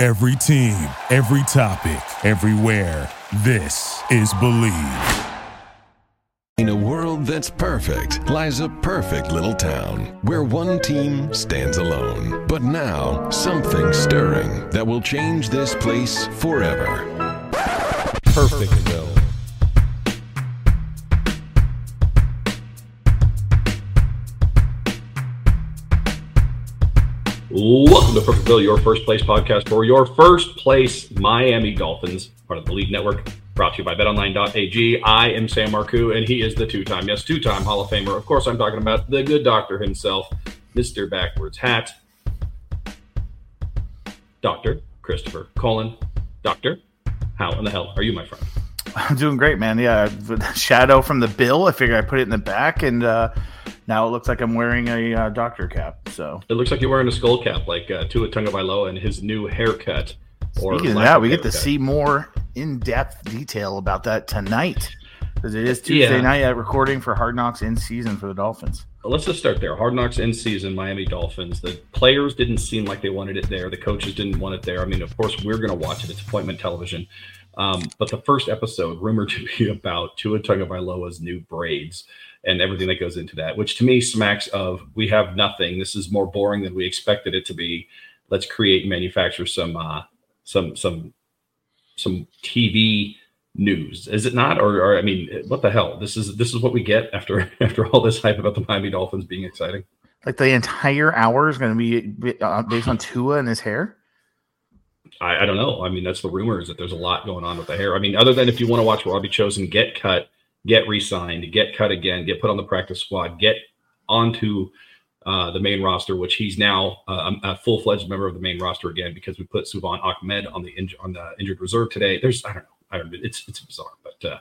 Every team, every topic, everywhere. This is Bleav. In a world that's perfect lies a perfect little town where one team stands alone. But now, something stirring that will change this place forever. Perfectville. Welcome to Perfectville, your first place podcast for your first place Miami Dolphins, part of the Bleav Network, brought to you by betonline.ag. I am Sam Marcoux, and he is the two time, yes, two time Hall of Famer. Of course, I'm talking about the good doctor himself, Mr. Backwards Hat, Dr. Christopher Colin. Doctor, how in the hell are you, my friend? I'm doing great, man. Yeah, the shadow from the bill. I figured I put it in the back, and uh, now it looks like I'm wearing a uh, doctor cap. So It looks like you're wearing a skull cap like uh, Tua Tagovailoa and his new haircut. Or speaking of that, we get to see more in-depth detail about that tonight because it is Tuesday Yeah. night at recording for Hard Knocks in season for the Dolphins. Let's just start there. Hard Knocks in season, Miami Dolphins. The players didn't seem like they wanted it there. The coaches didn't want it there. I mean, of course, we're going to watch it. It's appointment television. Um, but the first episode, rumored to be about Tua Tagovailoa's new braids and everything that goes into that, which to me smacks of we have nothing. This is more boring than we expected it to be. Let's create and manufacture some uh, some some some TV news. Is it not? Or, or I mean, what the hell? This is this is what we get after after all this hype about the Miami Dolphins being exciting. Like the entire hour is going to be uh, based on Tua and his hair. I, I don't know. I mean, that's the rumor is that there's a lot going on with the hair. I mean, other than if you want to watch Robbie Chosen get cut, get re-signed, get cut again, get put on the practice squad, get onto uh, the main roster, which he's now uh, a full-fledged member of the main roster again because we put Salvon Ahmed on the inj- on the injured reserve today. There's I don't know. I don't. It's it's bizarre, but uh,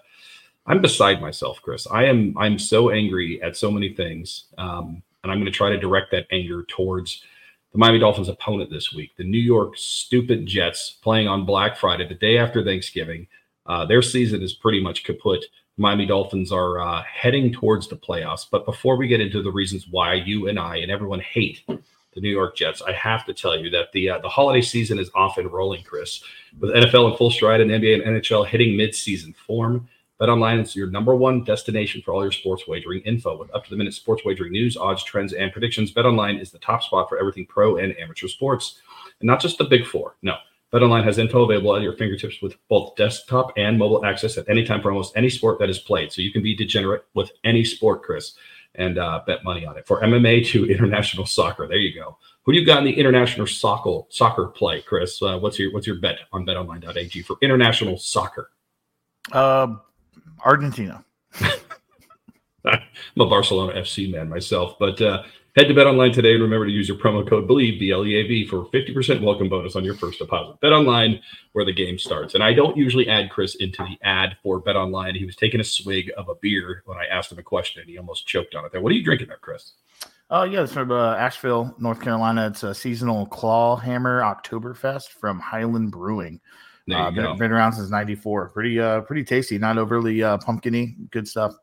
I'm beside myself, Chris. I am I'm so angry at so many things, um, and I'm going to try to direct that anger towards the Miami Dolphins' opponent this week, the New York stupid Jets, playing on Black Friday, the day after Thanksgiving. Uh, their season is pretty much kaput. Miami Dolphins are uh, heading towards the playoffs. But before we get into the reasons why you and I and everyone hate the New York Jets, I have to tell you that the uh, the holiday season is off and rolling, Chris, with NFL in full stride and NBA and NHL hitting mid-season form. BetOnline is your number one destination for all your sports wagering info with up to the minute sports wagering news, odds, trends, and predictions. BetOnline is the top spot for everything pro and amateur sports, and not just the big four. No, BetOnline has info available at your fingertips with both desktop and mobile access at any time for almost any sport that is played. So you can be degenerate with any sport, Chris, and uh, bet money on it. For MMA to international soccer, there you go. Who do you got in the international soccer soccer play, Chris? Uh, what's your what's your bet on BetOnline.ag for international soccer? Uh, Argentina. I'm a Barcelona FC man myself, but uh, head to Bet Online today and remember to use your promo code BLEAV, B L E A V, for 50% welcome bonus on your first deposit. Bet Online, where the game starts. And I don't usually add Chris into the ad for Bet Online. He was taking a swig of a beer when I asked him a question and he almost choked on it there. What are you drinking there, Chris? Oh yeah, it's from uh, Asheville, North Carolina. It's a seasonal Claw Hammer Oktoberfest from Highland Brewing. Uh, been, been around since '94. Pretty, uh, pretty tasty. Not overly uh, pumpkiny. Good stuff.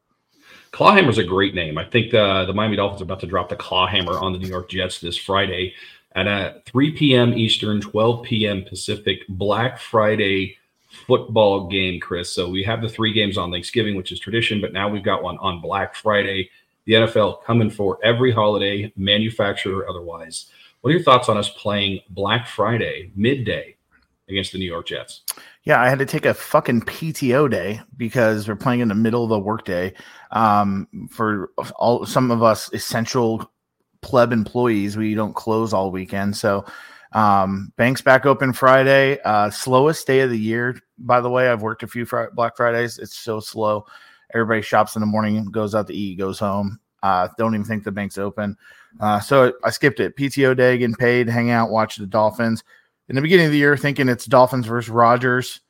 Clawhammer's a great name. I think the, the Miami Dolphins are about to drop the Clawhammer on the New York Jets this Friday at uh, 3 p.m. Eastern, 12 p.m. Pacific, Black Friday football game, Chris. So we have the three games on Thanksgiving, which is tradition, but now we've got one on Black Friday. The NFL coming for every holiday, manufacturer otherwise. What are your thoughts on us playing Black Friday midday against the New York Jets? Yeah, I had to take a fucking PTO day because we're playing in the middle of the workday. Um, for all some of us essential pleb employees, we don't close all weekend. So, um, banks back open Friday. Uh, slowest day of the year, by the way. I've worked a few Fri Black Fridays. It's so slow. Everybody shops in the morning, goes out to eat, goes home. Uh, don't even think the bank's open. Uh, so I skipped it. PTO day, getting paid, hang out, watch the Dolphins in the beginning of the year thinking it's Dolphins versus Rodgers.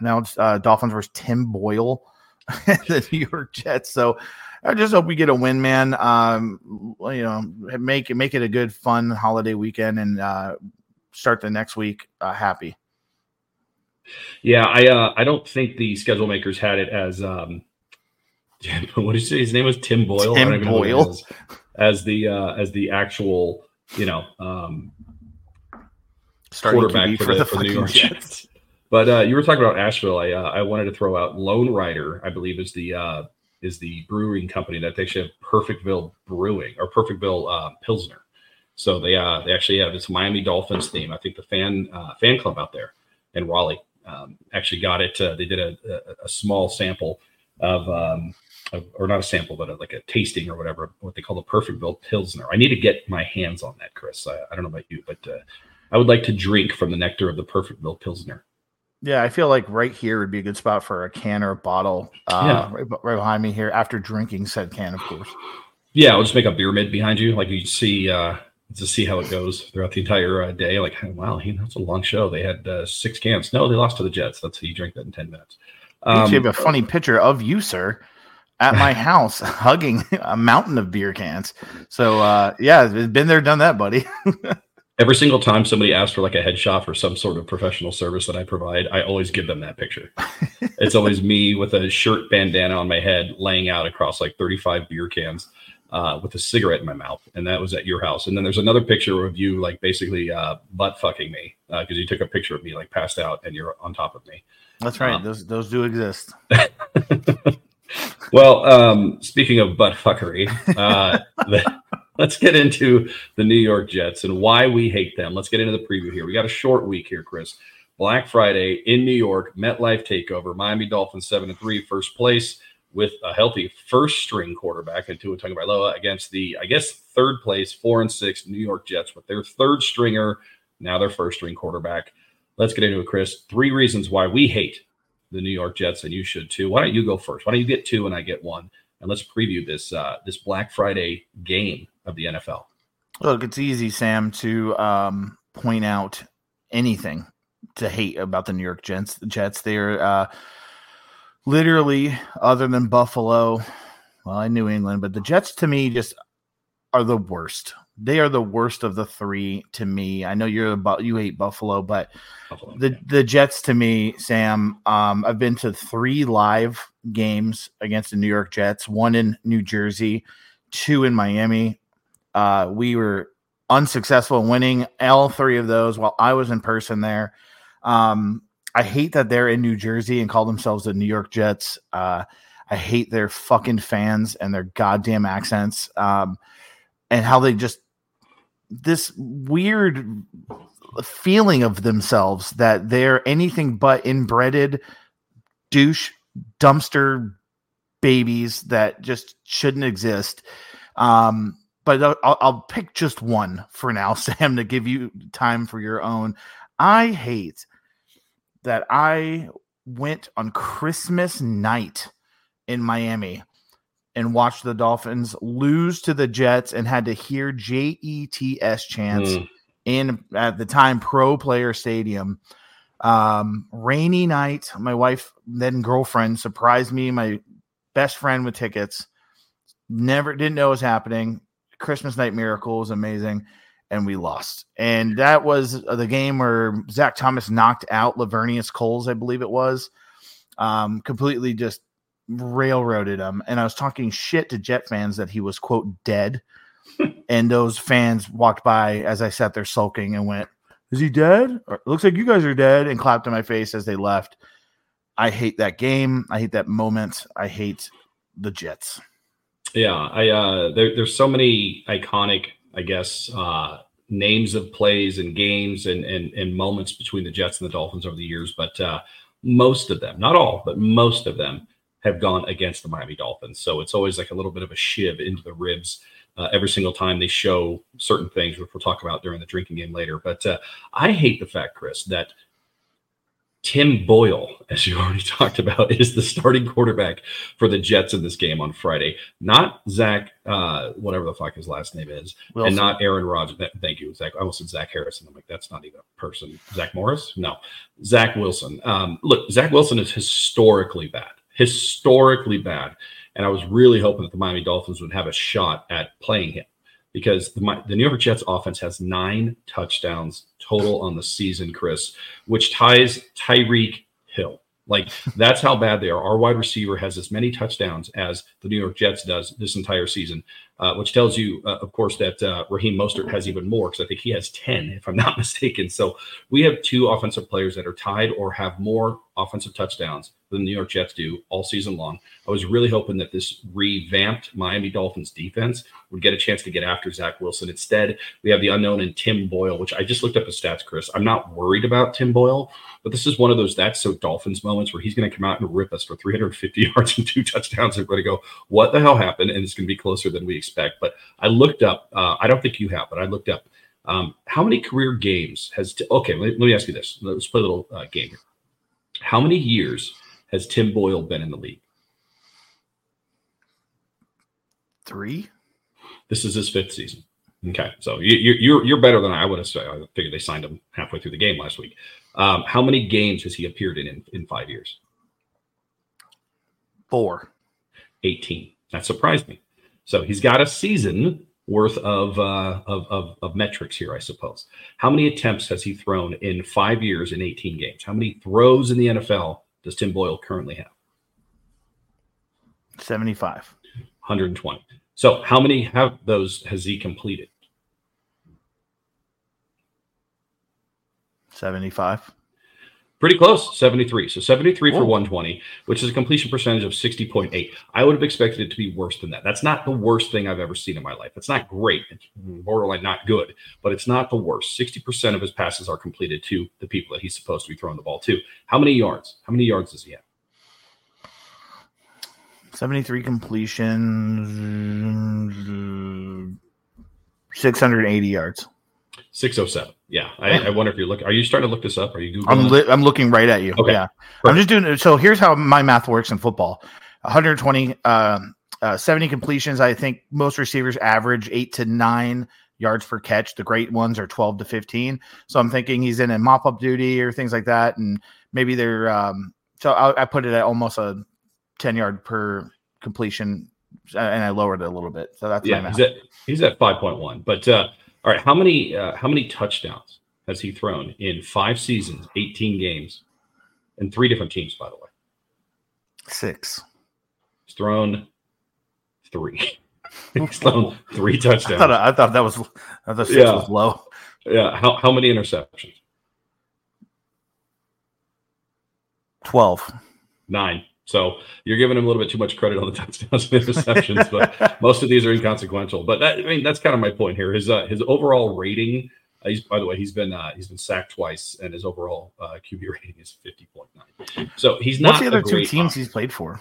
Now it's uh, Dolphins versus Tim Boyle, the New York Jets. So I just hope we get a win, man. Um, you know, make it make it a good, fun holiday weekend, and uh, start the next week uh, happy. Yeah, I uh, I don't think the schedule makers had it as um, what did you say? His name was Tim Boyle. Tim Boyle as the uh, as the actual you know um, Starting quarterback QB for, the, for the New York Jets. But uh, you were talking about Asheville. I uh, I wanted to throw out Lonerider. I believe is the uh, is the brewing company that they actually have Perfectville Brewing or Perfectville uh, Pilsner. So they uh, they actually have this Miami Dolphins theme. I think the fan uh, fan club out there in Raleigh um, actually got it. Uh, they did a, a, a small sample of, um, of, or not a sample, but a, like a tasting or whatever, what they call the Perfectville Pilsner. I need to get my hands on that, Chris. I, I don't know about you, but uh, I would like to drink from the nectar of the perfect Perfectville Pilsner. Yeah, I feel like right here would be a good spot for a can or a bottle. Uh, Yeah. right, right behind me here after drinking said can, of course. Yeah, I'll just make a beer mid behind you, like you see, uh, to see how it goes throughout the entire uh, day. Like, wow, he, that's a long show. They had uh, six cans. No, they lost to the Jets. That's how you drink that in ten minutes. You Um, have a funny picture of you, sir, at my house hugging a mountain of beer cans. So uh, yeah, been there, done that, buddy. every single time somebody asks for like a headshot for some sort of professional service that I provide, I always give them that picture. it's always me with a shirt bandana on my head, laying out across like 35 beer cans uh, with a cigarette in my mouth. And that was at your house. And then there's another picture of you like basically uh, butt fucking me because you took a picture of me like passed out and you're on top of me. That's right. Um, those those do exist. Well, um, speaking of butt fuckery, uh, the, let's get into the New York Jets and why we hate them. Let's get into the preview here. We got a short week here, Chris. Black Friday in New York, MetLife takeover. Miami Dolphins seven and three, first place with a healthy first string quarterback in Tua Tagovailoa against the, I guess, third place four and six New York Jets with their third stringer, now their first string quarterback. Let's get into it, Chris. Three reasons why we hate the New York Jets, and you should too. Why don't you go first? Why don't you get two and I get one? And let's preview this uh, this Black Friday game of the NFL. Look, it's easy, Sam, to um, point out anything to hate about the New York Jets. The Jets, they're uh, literally, other than Buffalo, well, in New England, but the Jets to me just are the worst. They are the worst of the three to me. I know you're about you hate Buffalo, but Buffalo. the the Jets to me, Sam. Um, I've been to three live games against the New York Jets. One in New Jersey, two in Miami. Uh, we were unsuccessful in winning all three of those while I was in person there. Um, I hate that they're in New Jersey and call themselves the New York Jets. Uh, I hate their fucking fans and their goddamn accents um, and how they just this weird feeling of themselves that they're anything but inbreded douche dumpster babies that just shouldn't exist. Um, but I'll, I'll- I'll pick just one for now, Sam, to give you time for your own. I hate that I went on Christmas night in Miami and watched the Dolphins lose to the Jets and had to hear J E T S chants Mm. in at the time Pro Player Stadium. Um, rainy night. My wife, then girlfriend, surprised me. My best friend with tickets. Never didn't know it was happening. Christmas night miracle was amazing, and we lost. And that was the game where Zach Thomas knocked out Laveranues Coles, I believe it was. Um, completely just railroaded him. And I was talking shit to Jet fans that he was quote dead. and those fans walked by as I sat there sulking and went, Is he dead? Or, looks like you guys are dead, and clapped in my face as they left. I hate that game. I hate that moment. I hate the Jets. Yeah, I uh, there, there's so many iconic, I guess, uh, names of plays and games and, and and moments between the Jets and the Dolphins over the years, but uh, most of them, not all, but most of them, have gone against the Miami Dolphins. So it's always like a little bit of a shiv into the ribs uh, every single time they show certain things, which we'll talk about during the drinking game later. But uh, I hate the fact, Chris, that Tim Boyle, as you already talked about, is the starting quarterback for the Jets in this game on Friday. Not Zach, uh, whatever the fuck his last name is, Wilson. and not Aaron Rodgers. Thank you, Zach. I almost said Zach Harrison. I'm like, that's not even a person. Zach Morris? No, Zach Wilson. Um, look, Zach Wilson is historically bad, historically bad, and I was really hoping that the Miami Dolphins would have a shot at playing him because the, Mi- the New York Jets offense has nine touchdowns total on the season, Chris, which ties Tyreek Hill. Like that's how bad they are. Our wide receiver has as many touchdowns as the New York Jets does this entire season, uh, which tells you, uh, of course, that uh, Raheem Mostert has even more because I think he has ten, if I'm not mistaken. So we have two offensive players that are tied or have more offensive touchdowns than the New York Jets do all season long. I was really hoping that this revamped Miami Dolphins defense would get a chance to get after Zach Wilson. Instead, we have the unknown in Tim Boyle, which I just looked up his stats, Chris. I'm not worried about Tim Boyle, but this is one of those that's so Dolphins moments where he's going to come out and rip us for 350 yards and two touchdowns. Everybody go, what the hell happened? And it's going to be closer than we expect. But I looked up, uh, I don't think you have, but I looked up um, how many career games has, t- okay, let, let me ask you this. Let's play a little uh, game here. How many years has Tim Boyle been in the league? Three. This is his fifth season. Okay, so you, you- you're you're better than I would have said. I figured they signed him halfway through the game last week. Um, how many games has he appeared in, in in five years? Four. 18. That surprised me. So he's got a season worth of, uh, of, of, of metrics here, I suppose. How many attempts has he thrown in five years in 18 games? How many throws in the NFL does Tim Boyle currently have? 75. 120. So how many have those has he completed? 75. Pretty close, 73. So 73 for 120, which is a completion percentage of 60.8. I would have expected it to be worse than that. That's not the worst thing I've ever seen in my life. It's not great. It's borderline not good, but it's not the worst. 60% of his passes are completed to the people that he's supposed to be throwing the ball to. How many yards? How many yards does he have? 73 completions. 680 yards. 607. Yeah. I, I wonder if you're looking. Are you starting to look this up? Are you Googling I'm li- I'm looking right at you. Okay. Yeah. I'm just doing it. so here's how my math works in football. 120 um, uh, 70 completions. I think most receivers average 8 to 9 yards per catch. The great ones are 12 to 15. So I'm thinking he's in a mop up duty or things like that and maybe they're um so I, I put it at almost a 10 yard per completion uh, and I lowered it a little bit. So that's my yeah, math. he's at he's at 5.1. But uh, all right, how many uh, how many touchdowns has he thrown in five seasons, 18 games, and three different teams, by the way? 6. He's thrown three. He's thrown three I thought touchdowns. I thought that was I thought 6 Yeah. was low. Yeah. How, how many interceptions? 12. Nine. So you're giving him a little bit too much credit on the touchdowns and interceptions, but most of these are inconsequential. But that, I mean, that's kind of my point here. His uh, his overall rating. Uh, he's by the way, he's been uh, he's been sacked twice, and his overall uh, QB rating is 50.9. So he's not What's the other two teams he's played for?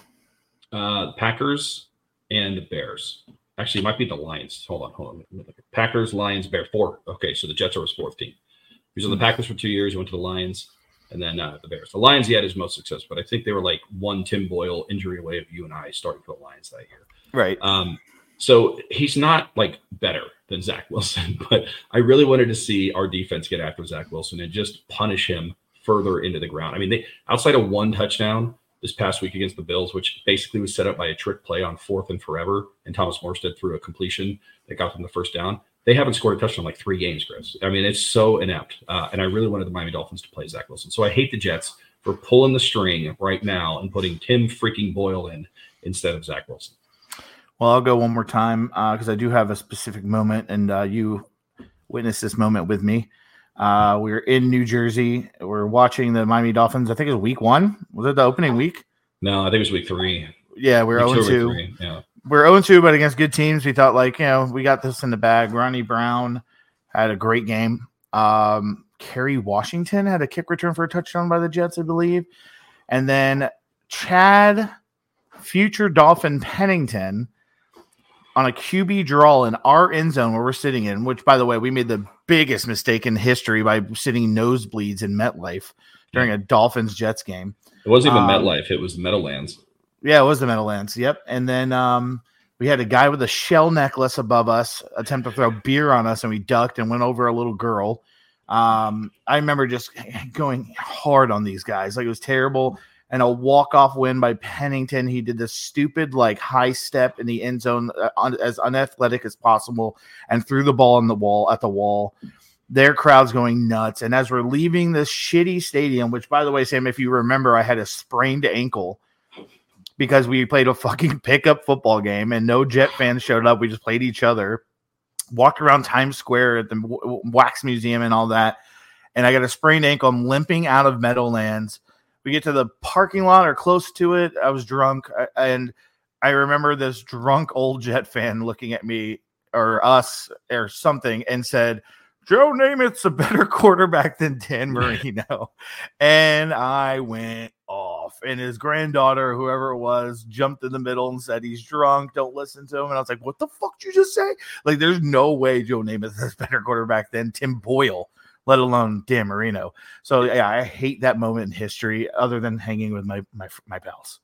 Uh, Packers and the Bears. Actually, it might be the Lions. Hold on, hold on. Let me look at- Packers, Lions, Bear. Four. Okay, so the Jets are his fourth team. He was on the Packers for two years. He went to the Lions, and then uh, the Bears. The Lions, he had his most success, but I think they were like one Tim Boyle injury away of you and I starting for the Lions that year. Right. Um, so he's not like better than Zach Wilson, but I really wanted to see our defense get after Zach Wilson and just punish him further into the ground. I mean, they outside of one touchdown this past week against the Bills, which basically was set up by a trick play on fourth and forever, and Thomas Morstead threw a completion that got them the first down. They haven't scored a touchdown in like three games, Chris. I mean, it's so inept. Uh, and I really wanted the Miami Dolphins to play Zach Wilson. So I hate the Jets for pulling the string right now and putting Tim freaking Boyle in instead of Zach Wilson. Well, I'll go one more time because I do have a specific moment, and uh, you witnessed this moment with me. Uh, we were in New Jersey. We're watching the Miami Dolphins. I think it was week one. Was it the opening week? No, I think it was week three. Yeah, we we're Week 0 two 2. three, Yeah. We're 0 2, but against good teams, we thought, like, you know, we got this in the bag. Ronnie Brown had a great game. Um, Kerry Washington had a kick return for a touchdown by the Jets, I believe. And then Chad, future Dolphin Pennington, on a QB draw in our end zone where we're sitting in, which by the way, we made the biggest mistake in history by sitting nosebleeds in MetLife during a Dolphins Jets game. It wasn't even Um, MetLife; it was Meadowlands. Yeah, it was the Meadowlands. Yep. And then um, we had a guy with a shell necklace above us attempt to throw beer on us, and we ducked and went over a little girl. Um, I remember just going hard on these guys. Like it was terrible. And a walk-off win by Pennington. He did this stupid like high step in the end zone, uh, as unathletic as possible, and threw the ball on the wall at the wall. Their crowd's going nuts. And as we're leaving this shitty stadium, which by the way, Sam, if you remember, I had a sprained ankle because we played a fucking pickup football game and no Jet fans showed up. We just played each other, walked around Times Square at the Wax Museum and all that. And I got a sprained ankle. I'm limping out of Meadowlands. We get to the parking lot or close to it. I was drunk. And I remember this drunk old Jet fan looking at me or us or something and said, Joe Namath's a better quarterback than Dan Marino. and I went off. And his granddaughter, whoever it was, jumped in the middle and said, He's drunk. Don't listen to him. And I was like, What the fuck did you just say? Like, there's no way Joe Namath is better quarterback than Tim Boyle, let alone Dan Marino. So, yeah, I hate that moment in history other than hanging with my, my, my pals.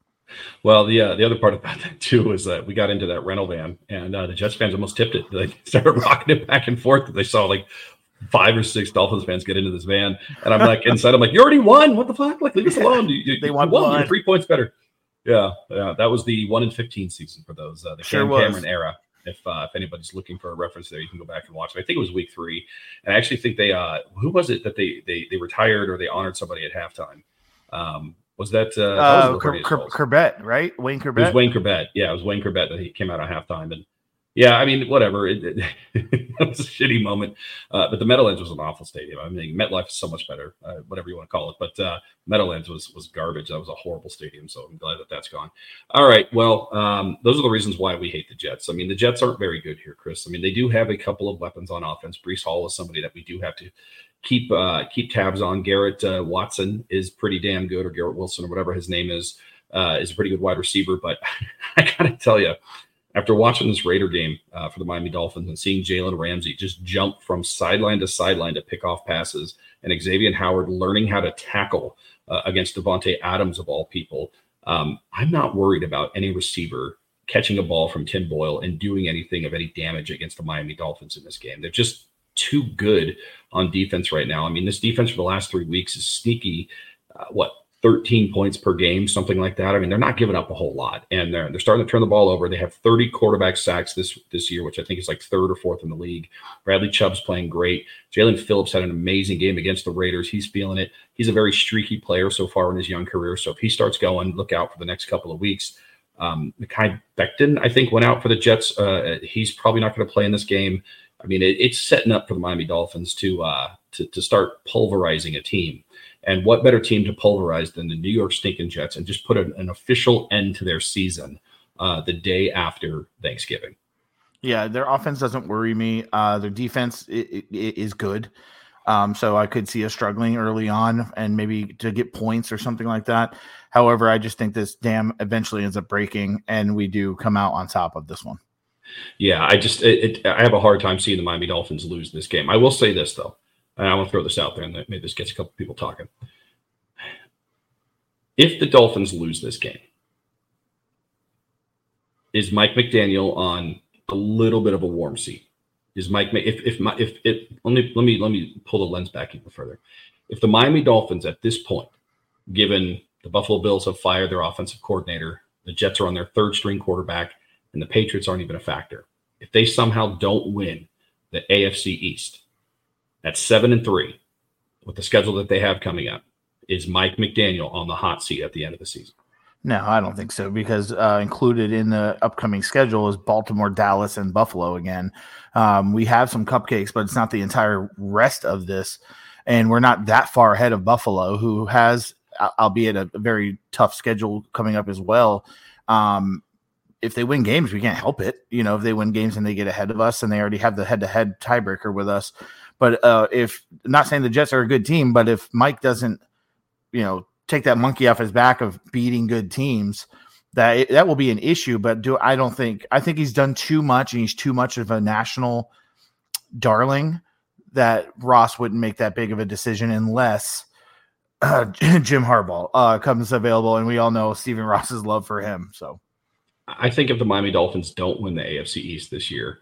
Well, the uh, the other part about that too is that we got into that rental van, and uh, the Jets fans almost tipped it. They started rocking it back and forth. They saw like five or six Dolphins fans get into this van, and I'm like inside. I'm like, you already won. What the fuck? Like, leave us alone. You, you, They won won. three points better. Yeah, yeah. That was the one in fifteen season for those. Uh, the Sure Cam. Cameron era. If uh, if anybody's looking for a reference there, you can go back and watch it. I think it was week three, and I actually think they uh, who was it that they they they retired or they honored somebody at halftime. Um, was that uh, that Uh, was Cur- Cur- Chrebet, right? Wayne It was Wayne Chrebet. Yeah, it was Wayne Chrebet that he came out at halftime. And yeah, I mean, whatever. It, it, it was a shitty moment. Uh, but the Meadowlands was an awful stadium. I mean, MetLife is so much better, uh, whatever you want to call it. But uh, Meadowlands was was garbage. That was a horrible stadium. So I'm glad that that's gone. All right. Well, um, those are the reasons why we hate the Jets. I mean, the Jets aren't very good here, Chris. I mean, they do have a couple of weapons on offense. Breece Hall is somebody that we do have to keep uh, keep tabs on. Garrett uh, Watson is pretty damn good, or Garrett Wilson, or whatever his name is, uh, is a pretty good wide receiver. But I gotta tell you, after watching this Raider game uh, for the Miami Dolphins and seeing Jalen Ramsey just jump from sideline to sideline to pick off passes, and Xavier Howard learning how to tackle uh, against Davante Adams of all people, um, I'm not worried about any receiver catching a ball from Tim Boyle and doing anything of any damage against the Miami Dolphins in this game. They're just too good on defense right now. I mean, this defense for the last three weeks is sneaky. Uh, what 13 points per game, something like that. I mean, they're not giving up a whole lot, and they're they're starting to turn the ball over. They have 30 quarterback sacks this this year, which I think is like third or fourth in the league. Bradley Chubb's playing great. Jaelan Phillips had an amazing game against the Raiders. He's feeling it. He's a very streaky player so far in his young career. So if he starts going, look out for the next couple of weeks. Um, Mekhi Becton, I think, went out for the Jets. Uh, he's probably not going to play in this game. I mean, it, it's setting up for the Miami Dolphins to, uh, to to start pulverizing a team. And what better team to pulverize than the New York Stinking Jets and just put an, an official end to their season uh, the day after Thanksgiving? Yeah, their offense doesn't worry me. Uh, their defense i- i- i- is good. Um, so I could see us struggling early on and maybe to get points or something like that. However, I just think this dam eventually ends up breaking and we do come out on top of this one. Yeah, I just it, it, I have a hard time seeing the Miami Dolphins lose this game. I will say this though, and I want to throw this out there, and maybe this gets a couple people talking. If the Dolphins lose this game, is Mike McDaniel on a little bit of a warm seat? Is Mike if if my if it let me let me let me pull the lens back even further. If the Miami Dolphins at this point, given the Buffalo Bills have fired their offensive coordinator, the Jets are on their third string quarterback, and the Patriots aren't even a factor. If they somehow don't win the AFC East at seven and three, with the schedule that they have coming up, is Mike McDaniel on the hot seat at the end of the season? No, I don't think so because uh, included in the upcoming schedule is Baltimore, Dallas, and Buffalo again. Um, we have some cupcakes, but it's not the entire rest of this. And we're not that far ahead of Buffalo, who has, albeit a very tough schedule coming up as well. Um, if they win games, we can't help it. You know, if they win games and they get ahead of us and they already have the head to head tiebreaker with us. But uh, if not saying the Jets are a good team, but if Mike doesn't, you know, take that monkey off his back of beating good teams, that that will be an issue. But do I don't think I think he's done too much and he's too much of a national darling that Ross wouldn't make that big of a decision unless uh, Jim Harbaugh uh, comes available, and we all know Stephen Ross's love for him. So I think if the Miami Dolphins don't win the AFC East this year,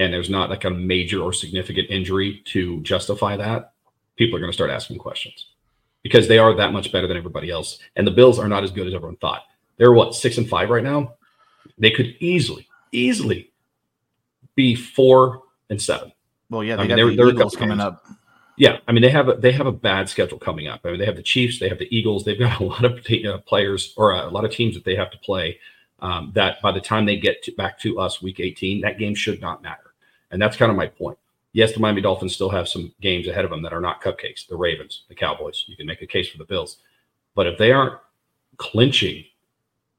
and there's not like a major or significant injury to justify that, people are going to start asking questions because they are that much better than everybody else, and the Bills are not as good as everyone thought. They're what six and five right now. They could easily, easily be four and seven. well, yeah, they I mean, got they're- the they're a Eagles coming up. Yeah, I mean they have a they have a bad schedule coming up. I mean they have the Chiefs, they have the Eagles, they've got a lot of t- uh, players or a lot of teams that they have to play. Um, that by the time they get to, back to us week 18, that game should not matter. And that's kind of my point. Yes, the Miami Dolphins still have some games ahead of them that are not cupcakes. The Ravens, the Cowboys. You can make a case for the Bills, but if they aren't clinching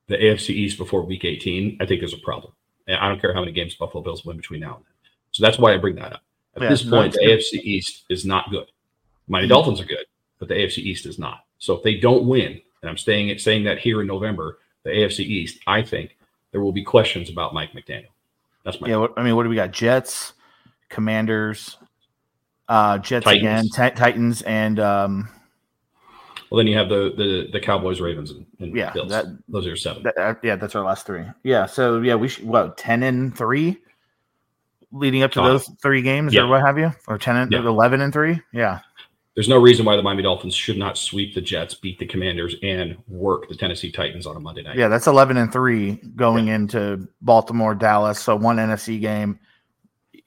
the AFC East before week 18, I think there's a problem. And I don't care how many games Buffalo Bills win between now and then. So that's why I bring that up. At Yeah, this point, the good. AFC East is not good. Miami Dolphins are good, but the AFC East is not. So if they don't win, and I'm saying saying that here in November, the AFC East, I think there will be questions about Mike McDaniel. That's my Yeah, what, I mean, what do we got? Jets, Commanders, uh, Jets Titans. again, Ti- Titans, and um, well. Then you have the the, the Cowboys, Ravens, and, and Yeah, Bills. that- Those are your seven. That, uh, yeah, that's our last three. Yeah, so yeah, we should what ten and three, leading up to Uh, those three games yeah. or what have you, or ten and Yeah. eleven and three. Yeah, There's no reason why the Miami Dolphins should not sweep the Jets, beat the Commanders, and work the Tennessee Titans on a Monday night. yeah, that's eleven and three going into Baltimore, Dallas. So one NFC game.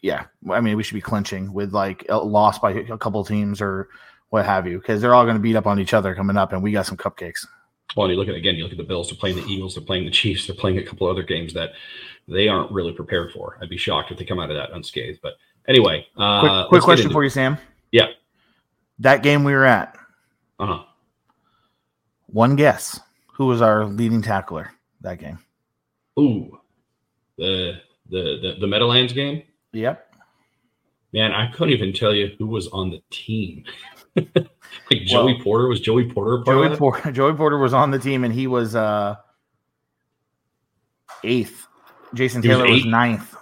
Yeah, I mean, we should be clinching with like a loss by a couple teams or what have you, because they're all going to beat up on each other coming up, and we got some cupcakes. Well, and you look at again, you look at the Bills. They're playing the Eagles. They're playing the Chiefs. They're playing a couple other games that they aren't really prepared for. I'd be shocked if they come out of that unscathed. But anyway, uh, Quick, let's quick question for you, Sam. Yeah. That game we were at, Uh-huh. one guess. Who was our leading tackler that game? Ooh, the the the, the Meadowlands game. Yep. Man, I couldn't even tell you who was on the team. like Joey Porter was Joey Porter part Joey? Porter, Joey Porter was on the team and he was uh eighth. Jason He was Taylor was, eighth? ninth.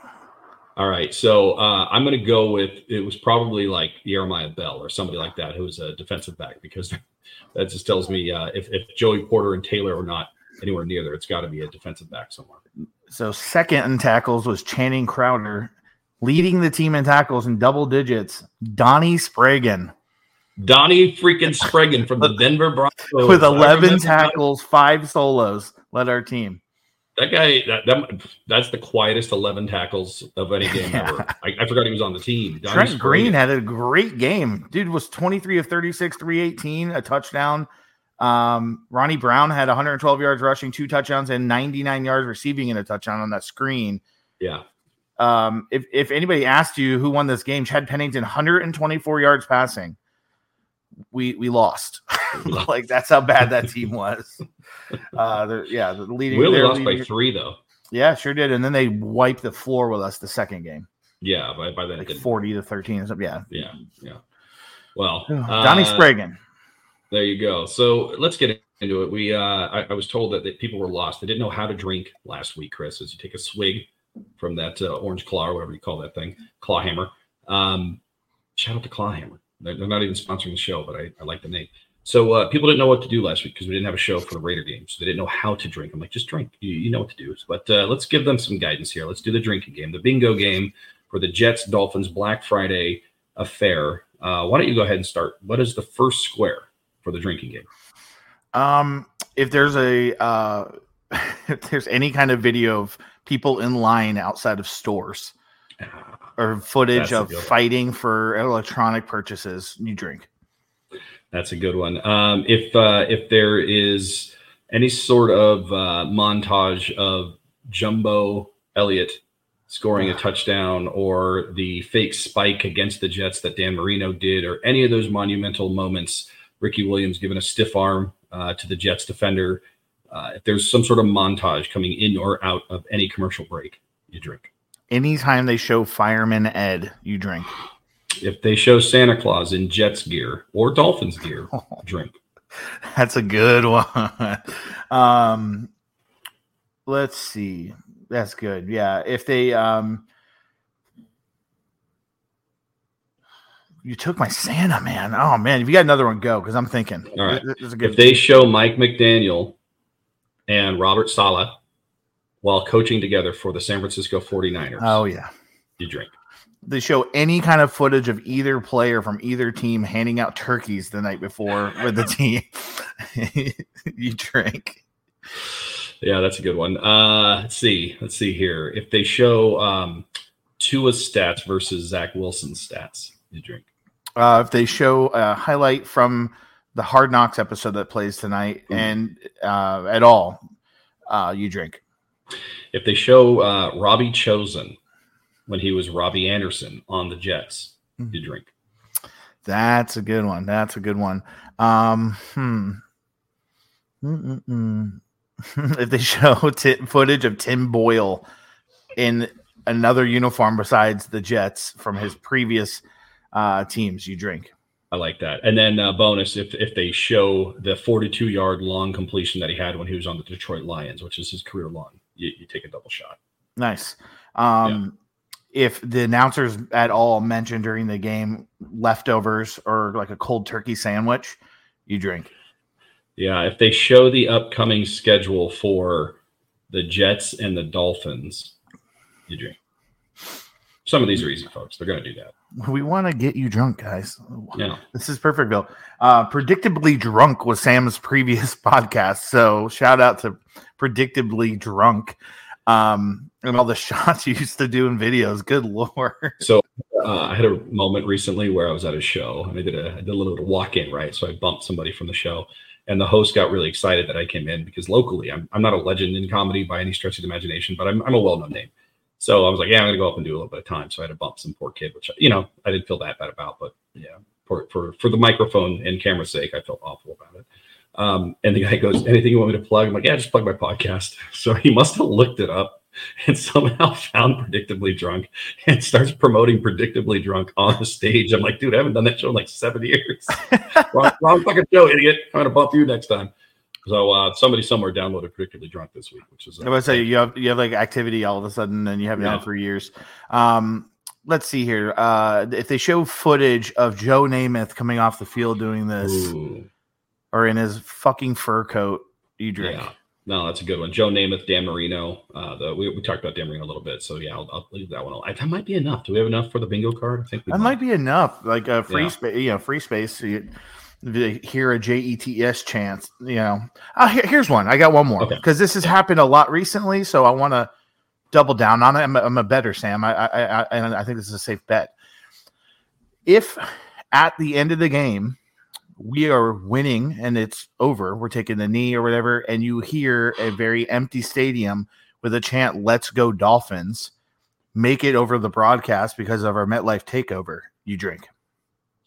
All right, so uh, I'm going to go with it was probably like Jeremiah Bell or somebody like that who was a defensive back because that just tells me uh, if, if Joey Porter and Taylor are not anywhere near there, it's got to be a defensive back somewhere. So second in tackles was Channing Crowder, leading the team in tackles in double digits. Donnie Spragan Donnie freaking Spragan from the Denver Broncos with 11 remember that. tackles, five solos, led our team. That guy, that, that that's the quietest 11 tackles of any game Yeah. ever. I, I forgot he was on the team. Donnie Trent. Green had a great game. Dude was 23 of 36, 318, a touchdown. Um, Ronnie Brown had 112 yards rushing, two touchdowns, and 99 yards receiving in a touchdown on that screen. Yeah, Um, if, if anybody asked you who won this game, Chad Pennington, 124 yards passing. We we lost. like that's how bad that team was. Uh, yeah, the leading. we only lost by three though. Yeah, sure did. And then they wiped the floor with us the second game, Yeah, by, by then like 40 to 13 or something. Yeah. Yeah, yeah. Well, Donnie uh, Spragan. There you go. So let's get into it. We, uh, I, I was told that, that people were lost. They didn't know how to drink last week, Chris. As you take a swig from that uh, orange claw or whatever you call that thing, claw hammer. Um, shout out to Claw Hammer. They're, they're not even sponsoring the show, but I, I like the name. So uh, people didn't know what to do last week because we didn't have a show for the Raider game, so they didn't know how to drink. I'm like, just drink. You, you know what to do. But uh, let's give them some guidance here. Let's do the drinking game, the bingo game for the Jets Dolphins Black Friday affair. Uh, why don't you go ahead and start? What is the first square for the drinking game? Um, if there's a uh, if there's any kind of video of people in line outside of stores or footage That's of fighting for electronic purchases, you drink. That's a good one. Um, if uh, if there is any sort of uh, montage of Jumbo Elliott scoring a touchdown or the fake spike against the Jets that Dan Marino did, or any of those monumental moments, Ricky Williams giving a stiff arm uh, to the Jets defender. Uh, if there's some sort of montage coming in or out of any commercial break, you drink. Anytime they show Fireman Ed, you drink. If they show Santa Claus in Jets gear or Dolphins gear, drink. That's a good one. um, let's see. That's good. Yeah. If they um you took my Santa, man. Oh man, if you got another one, go because I'm thinking. All right. This is a good If they show Mike McDaniel and Robert Saleh while coaching together for the San Francisco 49ers, Oh yeah. you drink. They show any kind of footage of either player from either team handing out turkeys the night before with the team. you drink. Yeah, that's a good one. Uh, let's see. Let's see here. If they show um, Tua's stats versus Zach Wilson's stats, you drink. Uh, if they show a highlight from the Hard Knocks episode that plays tonight Mhm. and uh, at all, uh, you drink. If they show uh, Robbie Chosen when he was Robbie Anderson on the Jets, Mhm. you drink. That's a good one. That's a good one. Um, hmm. If they show t- footage of Tim Boyle in another uniform besides the Jets from his previous uh, teams, you drink. I like that. And then uh, bonus if if they show the 42 yard long completion that he had when he was on the Detroit Lions, which is his career long, you, you take a double shot. Nice. Um, If the announcers at all mention during the game leftovers or like a cold turkey sandwich, you drink. Yeah, if they show the upcoming schedule for the Jets and the Dolphins, you drink. Some of these are easy, folks. They're going to do that. We want to get you drunk, guys. Yeah. This is perfect, Bill. Uh, predictably drunk was Sam's previous podcast, so shout out to predictably drunk. Um, and all the shots you used to do in videos. Good lord. So uh, I had a moment recently where I was at a show and I did a, I did a little bit of walk in, right? So I bumped somebody from the show. And the host got really excited that I came in because locally, I'm, I'm not a legend in comedy by any stretch of the imagination, but I'm, I'm a well known name. So I was like, yeah, I'm to go up and do a little bit of time. So I had to bump some poor kid, which, you know, I didn't feel that bad about, but yeah, for, for, for the microphone and camera's sake, I felt awful. Um, and the guy goes, anything you want me to plug? I'm like, yeah, just plug my podcast. So he must have looked it up and somehow found Predictably Drunk and starts promoting Predictably Drunk on the stage. I'm like, dude, I haven't done that show in like seven years. wrong, wrong fucking show, idiot. I'm going to bump you next time. So uh, somebody somewhere downloaded Predictably Drunk this week, which is uh, I would say you have you have like activity all of a sudden, and you haven't Yeah. had it for years. Um, let's see here. Uh, if they show footage of Joe Namath coming off the field doing this, Ooh, or in his fucking fur coat, you drink. yeah. No, that's a good one. Joe Namath, Dan Marino. Uh, the, we, we talked about Dan Marino a little bit. So yeah, I'll, I'll leave that one. alone. That might be enough. Do we have enough for the bingo card? I think we That might be enough. Like a free Yeah. space, you know, free space. So you, they hear a J E T S chance, you know. Uh, here, here's one. I got one more Okay. because this has happened a lot recently. So I want to double down on it. I'm a, I'm a better Sam. I, I, I, and I think this is a safe bet. If at the end of the game we are winning and it's over, we're taking the knee or whatever, and you hear a very empty stadium with a chant "Let's go Dolphins," make it over the broadcast because of our MetLife takeover. You drink.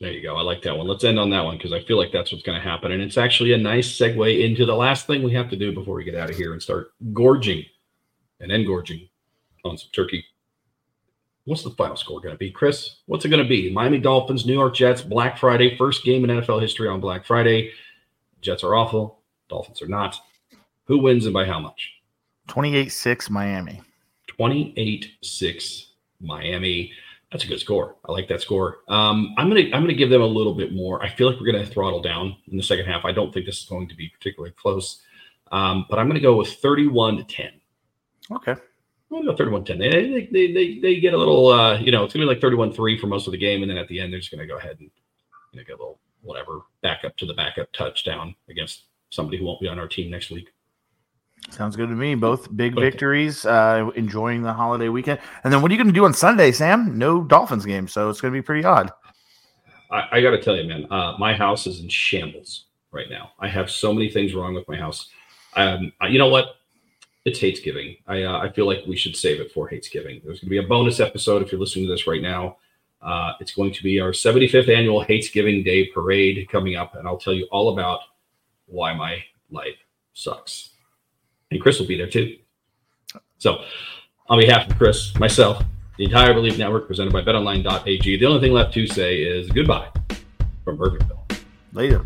There you go. I like that one. Let's end on that one because I feel like that's what's going to happen. And it's actually a nice segue into the last thing we have to do before we get out of here and start gorging and engorging on some turkey. What's the final score going to be, Chris? What's it going to be? Miami Dolphins, New York Jets, Black Friday, first game in NFL history on Black Friday. Jets are awful. Dolphins are not. Who wins and by how much? 28-6 Miami. 28 6 Miami. That's a good score. I like that score. Um, I'm gonna I'm gonna give them a little bit more. I feel like we're gonna throttle down in the second half. I don't think this is going to be particularly close. Um, but I'm gonna go with 31 to 10. Okay. I'm gonna 31 10. They, they, they, they, they get a little uh, you know, it's gonna be like 31 3 for most of the game, and then at the end they're just gonna go ahead and you know, get a little whatever backup to the backup touchdown against somebody who won't be on our team next week. Sounds good to me. Both big Okay. victories, uh, enjoying the holiday weekend. And then what are you going to do on Sunday, Sam? No Dolphins game, so it's going to be pretty odd. I, I got to tell you, man, uh, my house is in shambles right now. I have so many things wrong with my house. Um, you know what? It's Hatesgiving. I uh, I feel like we should save it for Hatesgiving. There's going to be a bonus episode if you're listening to this right now. Uh, it's going to be our 75th annual Hatesgiving Day parade coming up, and I'll tell you all about why my life sucks. And Chris will be there too. So, on behalf of Chris, myself, the entire Bleav Network presented by BetOnline.ag, the only thing left to say is goodbye from Perfectville. Later.